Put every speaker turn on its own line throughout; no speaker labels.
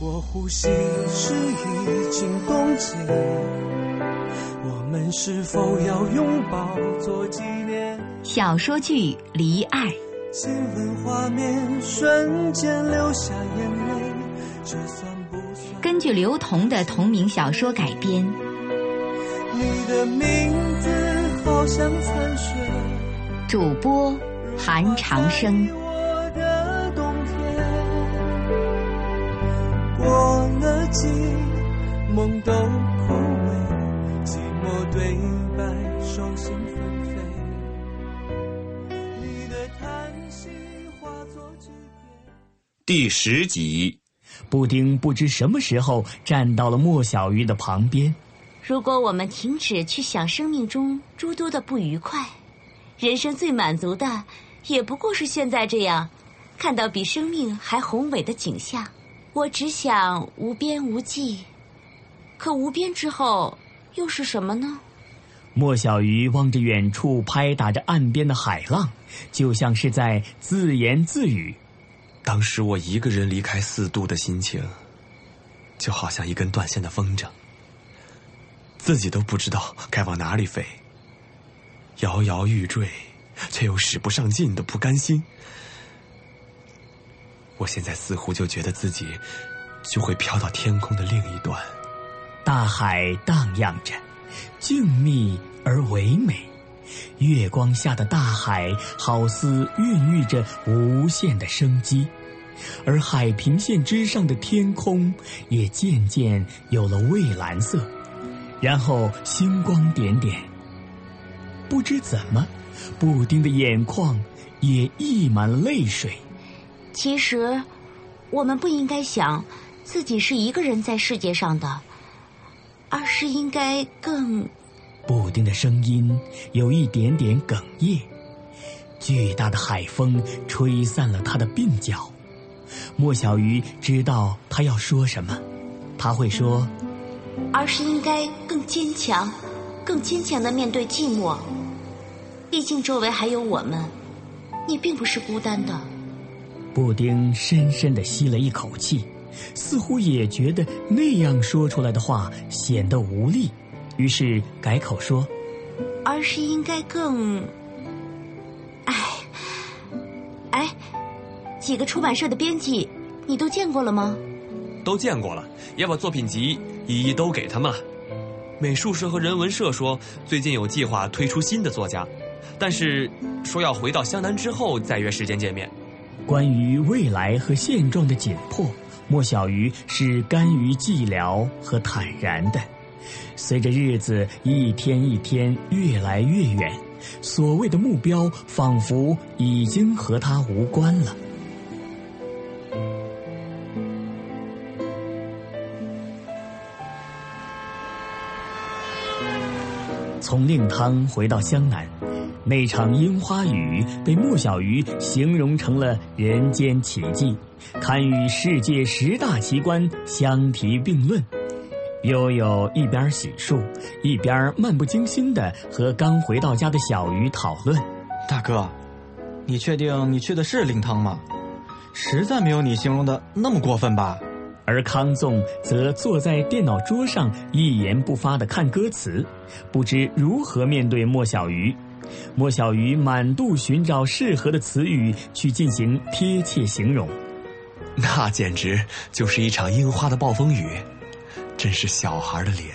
果呼吸时已经冻结，我们是否要拥抱做纪念？
小说剧《离爱》，
亲吻画面瞬间流下眼泪，这算不算？
根据刘同的同名小说改编。
你的名字好像残雪，
主播韩长生。
第十集，
布丁不知什么时候站到了莫小鱼的旁边。
如果我们停止去想生命中诸多的不愉快，人生最满足的，也不过是现在这样，看到比生命还宏伟的景象。我只想无边无际，可无边之后又是什么呢？
莫小鱼望着远处拍打着岸边的海浪，就像是在自言自语。
当时我一个人离开四渡的心情，就好像一根断线的风筝。自己都不知道该往哪里飞，摇摇欲坠，却又使不上劲的不甘心。我现在似乎就觉得自己就会飘到天空的另一端。
大海荡漾着，静谧而唯美。月光下的大海好似孕育着无限的生机，而海平线之上的天空也渐渐有了蔚蓝色。然后星光点点，不知怎么，布丁的眼眶也溢满了泪水。
其实，我们不应该想自己是一个人在世界上的，而是应该更……
布丁的声音有一点点哽咽。巨大的海风吹散了他的鬓角。莫小鱼知道他要说什么，他会说。
而是应该更坚强，更坚强的面对寂寞。毕竟周围还有我们，你并不是孤单的。
布丁深深的吸了一口气，似乎也觉得那样说出来的话显得无力，于是改口说：“
而是应该更……哎，哎，几个出版社的编辑，你都见过了吗？
都见过了，也把作品集。”一一都给他们了。美术社和人文社说，最近有计划推出新的作家，但是说要回到湘南之后再约时间见面。
关于未来和现状的紧迫，莫小鱼是甘于寂寥和坦然的。随着日子一天一天越来越远，所谓的目标仿佛已经和他无关了。从令汤回到湘南，那场樱花雨被莫小鱼形容成了人间奇迹，堪与世界十大奇观相提并论。悠悠一边洗漱，一边漫不经心的和刚回到家的小鱼讨论：“
大哥，你确定你去的是灵汤吗？实在没有你形容的那么过分吧？”
而康纵则坐在电脑桌上一言不发的看歌词，不知如何面对莫小鱼。莫小鱼满肚寻找适合的词语去进行贴切形容，
那简直就是一场樱花的暴风雨，真是小孩的脸，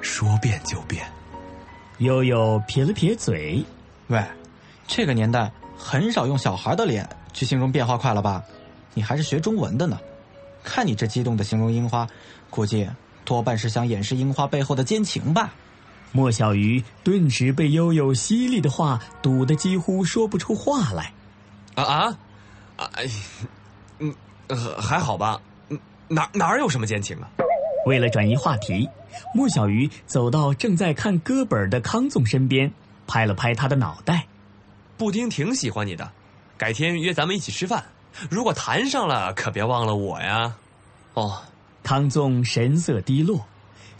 说变就变。
悠悠撇了撇嘴，
喂，这个年代很少用小孩的脸去形容变化快了吧？你还是学中文的呢。看你这激动的形容樱花，估计多半是想掩饰樱花背后的奸情吧。
莫小鱼顿时被悠悠犀利的话堵得几乎说不出话来。
啊啊，哎，嗯，还好吧？哪哪有什么奸情啊？
为了转移话题，莫小鱼走到正在看歌本的康纵身边，拍了拍他的脑袋。
布丁挺喜欢你的，改天约咱们一起吃饭。如果谈上了，可别忘了我呀！
哦，康纵神色低落，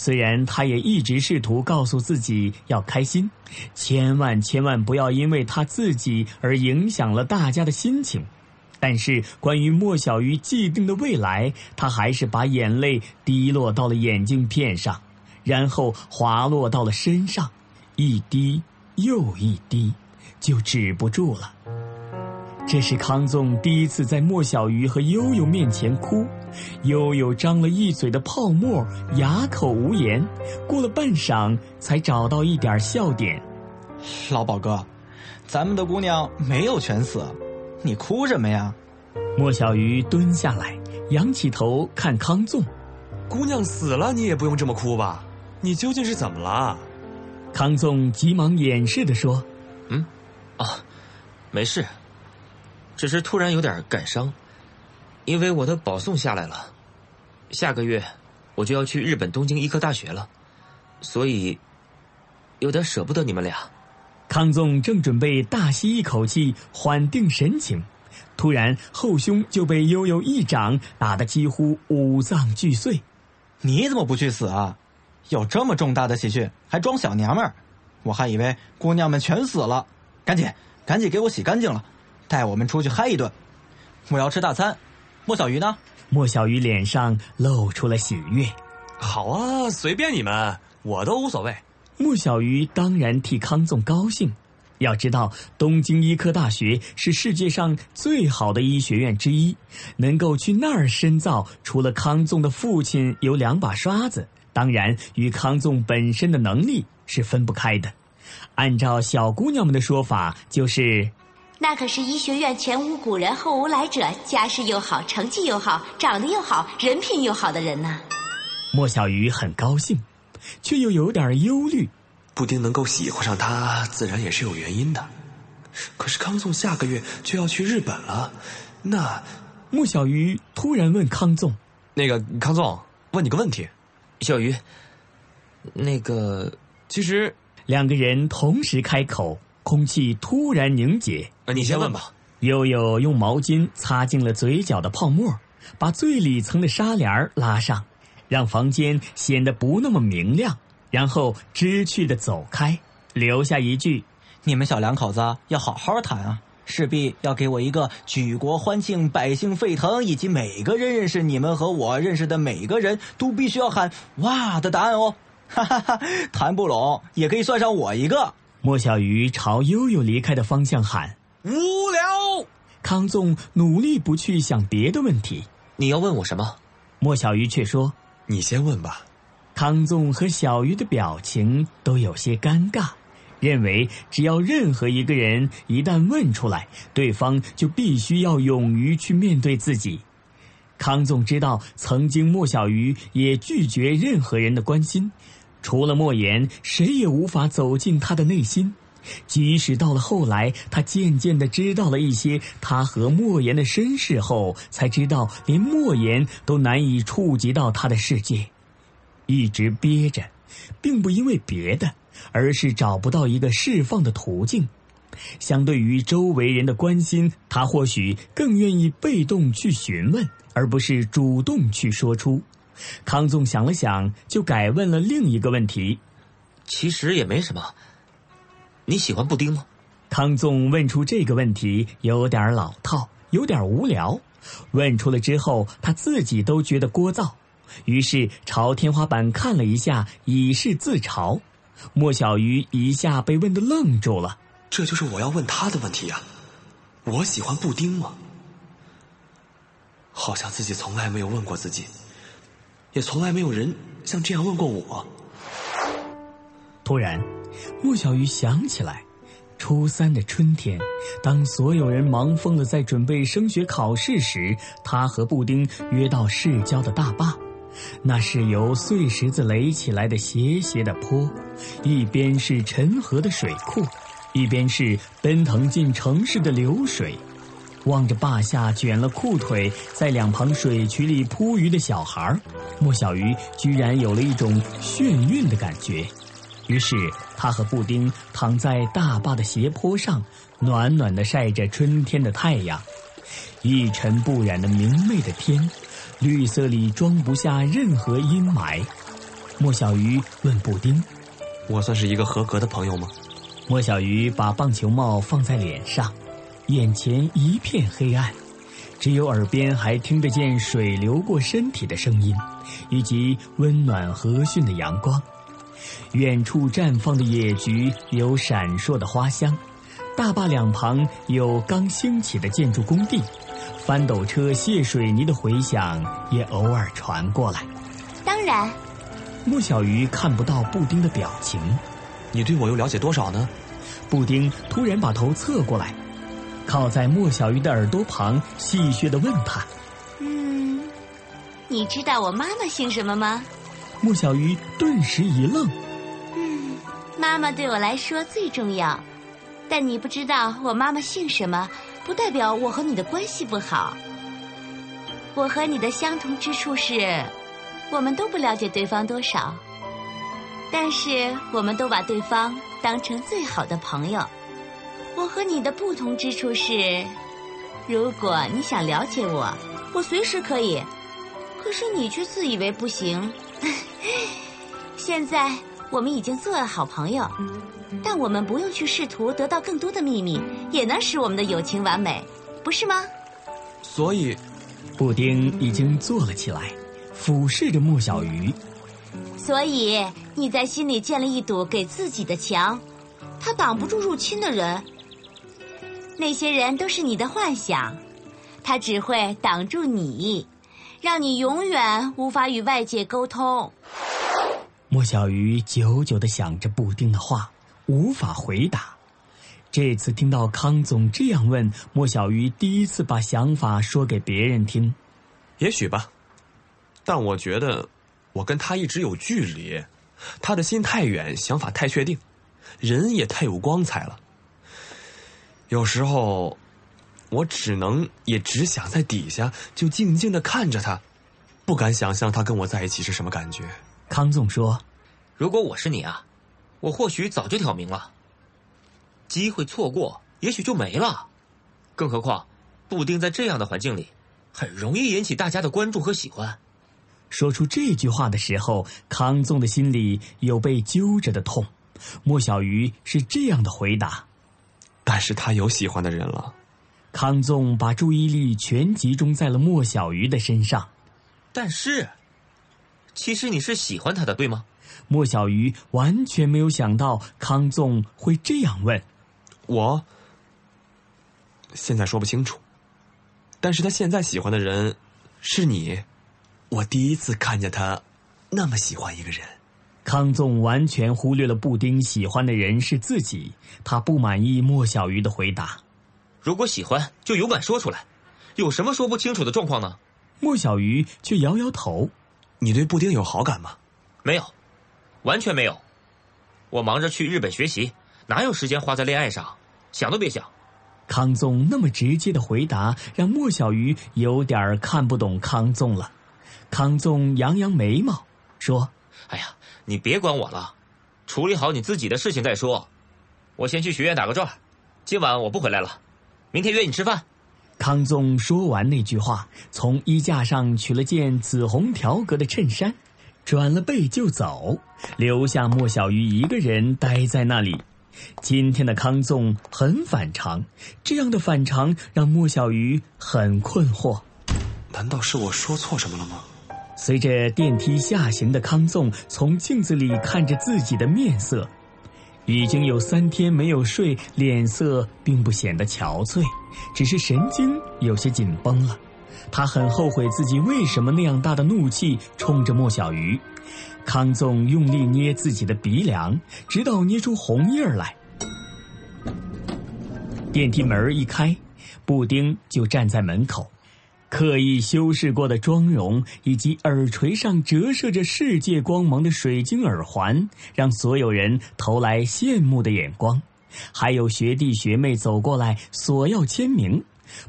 虽然他也一直试图告诉自己要开心，千万千万不要因为他自己而影响了大家的心情，但是关于莫小鱼既定的未来，他还是把眼泪滴落到了眼镜片上，然后滑落到了身上，一滴又一滴，就止不住了。这是康纵第一次在莫小鱼和悠悠面前哭，悠悠张了一嘴的泡沫，哑口无言。过了半晌，才找到一点笑点。
老宝哥，咱们的姑娘没有全死，你哭什么呀？
莫小鱼蹲下来，仰起头看康纵。
姑娘死了，你也不用这么哭吧？你究竟是怎么了？
康纵急忙掩饰的说：“
嗯，啊，没事。”只是突然有点感伤，因为我的保送下来了，下个月我就要去日本东京医科大学了，所以有点舍不得你们俩。
康纵正准备大吸一口气缓定神情，突然后胸就被悠悠一掌打得几乎五脏俱碎。
你怎么不去死啊？有这么重大的喜讯还装小娘们儿？我还以为姑娘们全死了。赶紧，赶紧给我洗干净了。带我们出去嗨一顿，我要吃大餐。莫小鱼呢？
莫小鱼脸上露出了喜悦。
好啊，随便你们，我都无所谓。
莫小鱼当然替康纵高兴。要知道，东京医科大学是世界上最好的医学院之一，能够去那儿深造，除了康纵的父亲有两把刷子，当然与康纵本身的能力是分不开的。按照小姑娘们的说法，就是。
那可是医学院前无古人后无来者，家世又好，成绩又好，长得又好，人品又好的人呐。
莫小鱼很高兴，却又有点忧虑。
布丁能够喜欢上他，自然也是有原因的。可是康纵下个月就要去日本了，那……
莫小鱼突然问康纵：“
那个康纵，问你个问题。”
小鱼，那个……
其实
两个人同时开口。空气突然凝结。
你先问吧。
悠悠用毛巾擦净了嘴角的泡沫，把最里层的纱帘拉上，让房间显得不那么明亮，然后知趣的走开，留下一句：“
你们小两口子要好好谈啊，势必要给我一个举国欢庆、百姓沸腾，以及每个人认识你们和我认识的每个人都必须要喊哇的答案哦。哈哈哈，谈不拢也可以算上我一个。”
莫小鱼朝悠悠离开的方向喊：“
无聊。”
康纵努力不去想别的问题。
你要问我什么？
莫小鱼却说：“
你先问吧。”
康纵和小鱼的表情都有些尴尬，认为只要任何一个人一旦问出来，对方就必须要勇于去面对自己。康纵知道，曾经莫小鱼也拒绝任何人的关心。除了莫言，谁也无法走进他的内心。即使到了后来，他渐渐的知道了一些他和莫言的身世后，才知道连莫言都难以触及到他的世界。一直憋着，并不因为别的，而是找不到一个释放的途径。相对于周围人的关心，他或许更愿意被动去询问，而不是主动去说出。康纵想了想，就改问了另一个问题：“
其实也没什么，你喜欢布丁吗？”
康纵问出这个问题有点老套，有点无聊。问出了之后，他自己都觉得聒噪，于是朝天花板看了一下，以示自嘲。莫小鱼一下被问的愣住了。
这就是我要问他的问题呀！我喜欢布丁吗？好像自己从来没有问过自己。也从来没有人像这样问过我。
突然，莫小鱼想起来，初三的春天，当所有人忙疯了在准备升学考试时，他和布丁约到市郊的大坝。那是由碎石子垒起来的斜斜的坡，一边是陈河的水库，一边是奔腾进城市的流水。望着坝下卷了裤腿，在两旁水渠里扑鱼的小孩莫小鱼居然有了一种眩晕的感觉。于是，他和布丁躺在大坝的斜坡上，暖暖的晒着春天的太阳。一尘不染的明媚的天，绿色里装不下任何阴霾。莫小鱼问布丁：“
我算是一个合格的朋友吗？”
莫小鱼把棒球帽放在脸上。眼前一片黑暗，只有耳边还听得见水流过身体的声音，以及温暖和煦的阳光。远处绽放的野菊有闪烁的花香，大坝两旁有刚兴起的建筑工地，翻斗车卸水泥的回响也偶尔传过来。
当然，
莫小鱼看不到布丁的表情，
你对我又了解多少呢？
布丁突然把头侧过来，靠在莫小鱼的耳朵旁，戏谑地问他
嗯，你知道我妈妈姓什么吗？：“
莫小鱼顿时一愣。
嗯，妈妈对我来说最重要，但你不知道我妈妈姓什么，不代表我和你的关系不好。我和你的相同之处是，我们都不了解对方多少，但是我们都把对方当成最好的朋友。我和你的不同之处是，如果你想了解我，我随时可以，可是你却自以为不行。现在我们已经做了好朋友，但我们不用去试图得到更多的秘密，也能使我们的友情完美，不是吗？
所以，
布丁已经坐了起来，俯视着莫小鱼。
所以你在心里建了一堵给自己的墙，它挡不住入侵的人。那些人都是你的幻想，它只会挡住你，让你永远无法与外界沟通。
莫小鱼久久的想着布丁的话，无法回答。这次听到康总这样问，莫小鱼第一次把想法说给别人听。
也许吧，但我觉得我跟他一直有距离，他的心太远，想法太确定，人也太有光彩了。有时候，我只能也只想在底下就静静的看着他，不敢想象他跟我在一起是什么感觉。
康总说
如果我是你啊，我或许早就挑明了。机会错过，也许就没了。更何况，布丁在这样的环境里，很容易引起大家的关注和喜欢。：“
说出这句话的时候，康总的心里有被揪着的痛。”莫小鱼是这样的回答。
但是他有喜欢的人了，
康纵把注意力全集中在了莫小鱼的身上。
但是，其实你是喜欢他的，对吗？
莫小鱼完全没有想到康纵会这样问。
我现在说不清楚。但是他现在喜欢的人是你，我第一次看见他那么喜欢一个人。
康纵完全忽略了布丁喜欢的人是自己，他不满意莫小鱼的回答。
如果喜欢，就勇敢说出来。有什么说不清楚的状况呢？
莫小鱼却摇摇头。
你对布丁有好感吗？
没有，完全没有。我忙着去日本学习，哪有时间花在恋爱上？想都别想。
康纵那么直接的回答，让莫小鱼有点儿看不懂康纵了。康纵扬扬眉毛，说
哎呀，你别管我了，处理好你自己的事情再说。我先去学院打个转，今晚我不回来了，明天约你吃饭。：“
康纵说完那句话，从衣架上取了件紫红条格的衬衫，转了背就走，留下莫小鱼一个人待在那里。今天的康纵很反常，这样的反常让莫小鱼很困惑。
难道是我说错什么了吗？
随着电梯下行的康纵从镜子里看着自己的面色，已经有三天没有睡，脸色并不显得憔悴，只是神经有些紧绷了。他很后悔自己为什么那样大的怒气冲着莫小鱼。康纵用力捏自己的鼻梁，直到捏出红印儿来。电梯门一开，布丁就站在门口。刻意修饰过的妆容，以及耳垂上折射着世界光芒的水晶耳环，让所有人投来羡慕的眼光。还有学弟学妹走过来索要签名，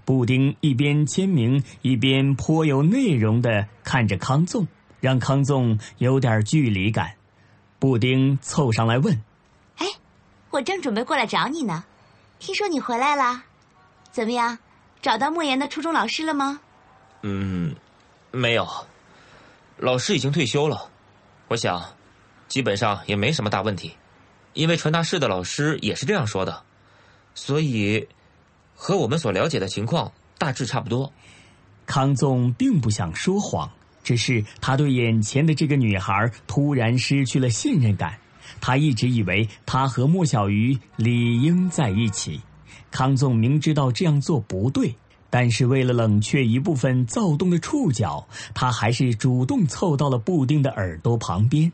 布丁一边签名，一边颇有内容的看着康纵，让康纵有点距离感。布丁凑上来问
哎，我正准备过来找你呢，听说你回来啦？怎么样，找到莫言的初中老师了吗？
嗯，没有，老师已经退休了。我想，基本上也没什么大问题，因为传达室的老师也是这样说的，所以和我们所了解的情况大致差不多。
康纵并不想说谎，只是他对眼前的这个女孩突然失去了信任感。他一直以为他和莫小鱼理应在一起。康纵明知道这样做不对，但是为了冷却一部分躁动的触角，他还是主动凑到了布丁的耳朵旁边。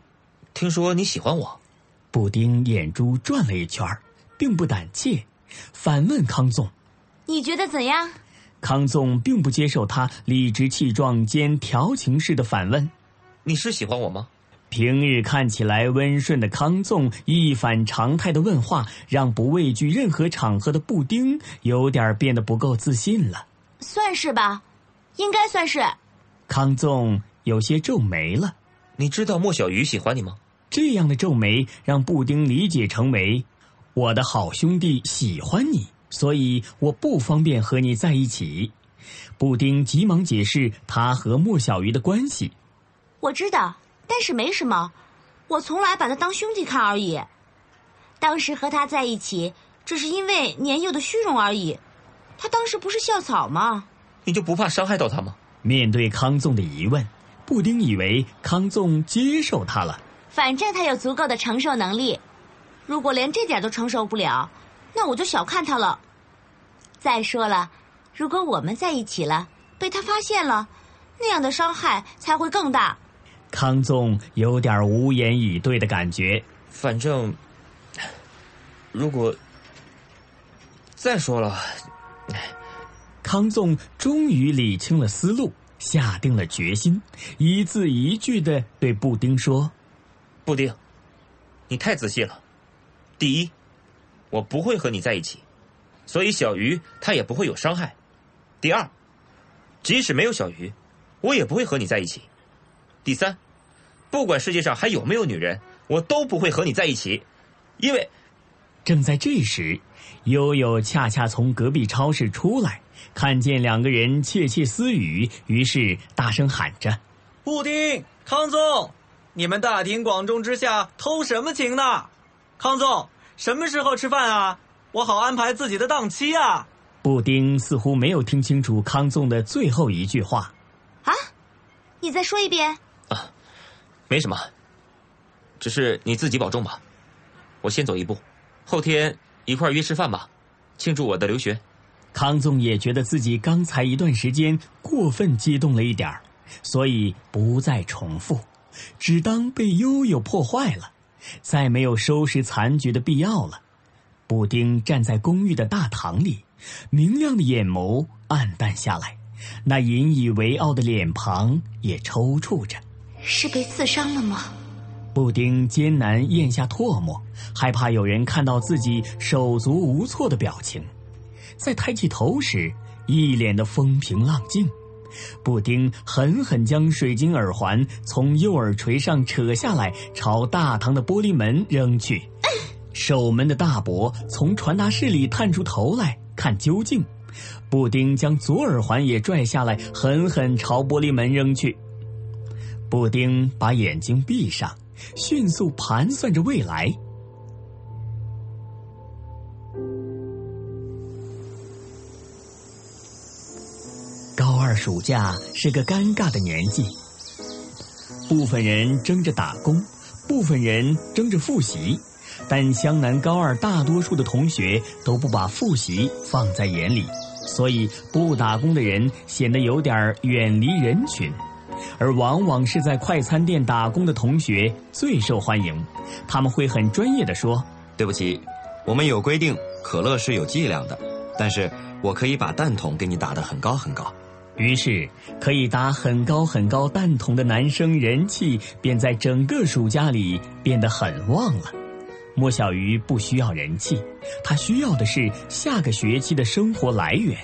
听说你喜欢我？
布丁眼珠转了一圈，并不胆怯，反问康纵：“
你觉得怎样？”
康纵并不接受他理直气壮兼调情式的反问：“
你是喜欢我吗？”
平日看起来温顺的康纵一反常态的问话，让不畏惧任何场合的布丁有点变得不够自信了。
算是吧，应该算是。
康纵有些皱眉了。
你知道莫小鱼喜欢你吗？
这样的皱眉让布丁理解成为我的好兄弟喜欢你，所以我不方便和你在一起。布丁急忙解释他和莫小鱼的关系。
我知道。但是没什么，我从来把他当兄弟看而已。当时和他在一起，只是因为年幼的虚荣而已。他当时不是校草吗？
你就不怕伤害到他吗？
面对康纵的疑问，布丁以为康纵接受他了。
反正他有足够的承受能力。如果连这点都承受不了，那我就小看他了。再说了，如果我们在一起了，被他发现了，那样的伤害才会更大。
康纵有点无言以对的感觉。
反正，如果再说了，
康纵终于理清了思路，下定了决心，一字一句的对布丁说：“
布丁，你太仔细了。第一，我不会和你在一起，所以小鱼他也不会有伤害。第二，即使没有小鱼，我也不会和你在一起。第三。”不管世界上还有没有女人，我都不会和你在一起，因为……
正在这时，悠悠恰恰从隔壁超市出来，看见两个人窃窃私语，于是大声喊着：“
布丁，康总，你们大庭广众之下偷什么情呢？康总，什么时候吃饭啊？我好安排自己的档期啊！”
布丁似乎没有听清楚康纵的最后一句话。
啊，你再说一遍。
没什么，只是你自己保重吧。我先走一步，后天一块约吃饭吧，庆祝我的留学。
康纵也觉得自己刚才一段时间过分激动了一点儿，所以不再重复，只当被悠悠破坏了，再没有收拾残局的必要了。布丁站在公寓的大堂里，明亮的眼眸暗淡下来，那引以为傲的脸庞也抽搐着。
是被刺伤了吗？
布丁艰难咽下唾沫，害怕有人看到自己手足无措的表情。在抬起头时，一脸的风平浪静。布丁狠狠将水晶耳环从右耳垂上扯下来，朝大堂的玻璃门扔去。守门的大伯从传达室里探出头来看究竟。布丁将左耳环也拽下来，狠狠朝玻璃门扔去。布丁把眼睛闭上，迅速盘算着未来。高二暑假是个尴尬的年纪，部分人争着打工，部分人争着复习，但湘南高二大多数的同学都不把复习放在眼里，所以不打工的人显得有点远离人群。而往往是在快餐店打工的同学最受欢迎，他们会很专业的说：“
对不起，我们有规定，可乐是有剂量的，但是我可以把蛋筒给你打得很高很高。”
于是，可以打很高很高蛋筒的男生人气便在整个暑假里变得很旺了。莫小鱼不需要人气，他需要的是下个学期的生活来源。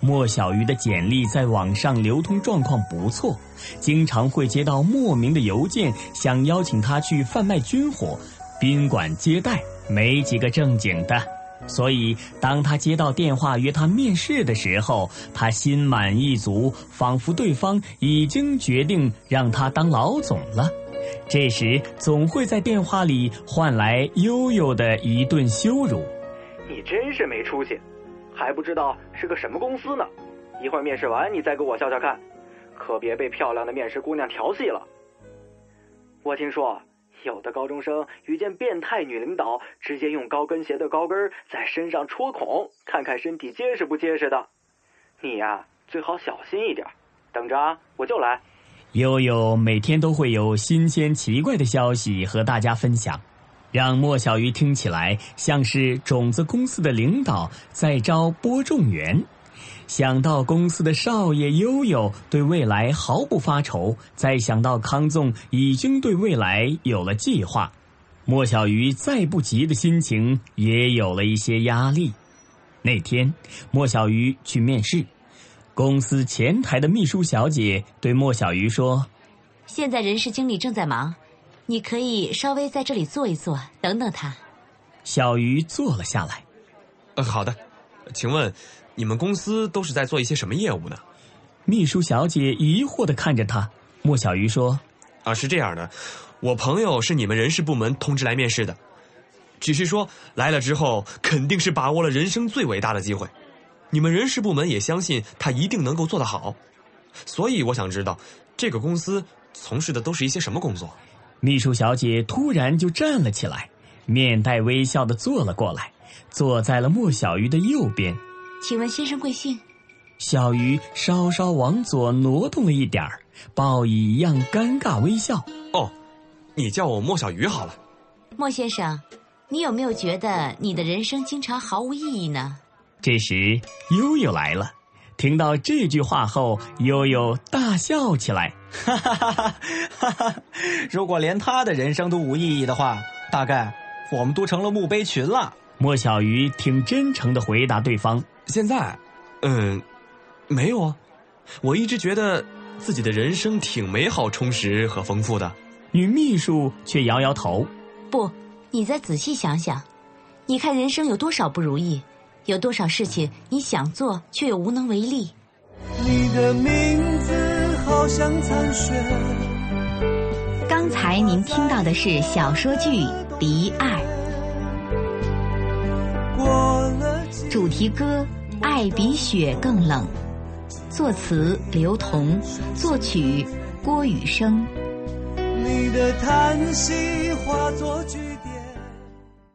莫小鱼的简历在网上流通状况不错，经常会接到莫名的邮件，想邀请他去贩卖军火、宾馆接待，没几个正经的。所以，当他接到电话约他面试的时候，他心满意足，仿佛对方已经决定让他当老总了。这时，总会在电话里换来悠悠的一顿羞辱：“
你真是没出息！”还不知道是个什么公司呢，一会儿面试完你再给我笑笑看，可别被漂亮的面试姑娘调戏了。我听说有的高中生遇见变态女领导，直接用高跟鞋的高跟在身上戳孔，看看身体结实不结实的。你呀，最好小心一点。等着啊，我就来。
悠悠每天都会有新鲜奇怪的消息和大家分享，让莫小鱼听起来像是种子公司的领导在招播种员。想到公司的少爷悠悠对未来毫不发愁，再想到康纵已经对未来有了计划，莫小鱼再不急的心情也有了一些压力。那天，莫小鱼去面试。公司前台的秘书小姐对莫小鱼说：“
现在人事经理正在忙，你可以稍微在这里坐一坐，等等他。”
小鱼坐了下来。
呃，好的，请问你们公司都是在做一些什么业务呢？
秘书小姐疑惑的看着他。莫小鱼说：“
啊，是这样的，我朋友是你们人事部门通知来面试的，只是说来了之后肯定是把握了人生最伟大的机会。”你们人事部门也相信他一定能够做得好，所以我想知道，这个公司从事的都是一些什么工作？
秘书小姐突然就站了起来，面带微笑的坐了过来，坐在了莫小鱼的右边。
请问先生贵姓？
小鱼稍稍往左挪动了一点儿，报以一样尴尬微笑。
哦，你叫我莫小鱼好了。
莫先生，你有没有觉得你的人生经常毫无意义呢？
这时，悠悠来了。听到这句话后，悠悠大笑起来，哈哈哈哈
哈哈！如果连他的人生都无意义的话，大概我们都成了墓碑群了。
莫小鱼挺真诚的回答对方：“
现在，嗯，没有啊，我一直觉得自己的人生挺美好、充实和丰富的。”
女秘书却摇摇头：“
不，你再仔细想想，你看人生有多少不如意。”有多少事情你想做却又无能为力？
你的名字好像残雪。
刚才您听到的是小说剧《离爱》，主题歌《爱比雪更冷》，作词刘同，作曲郭雨生。
你的叹息化作句。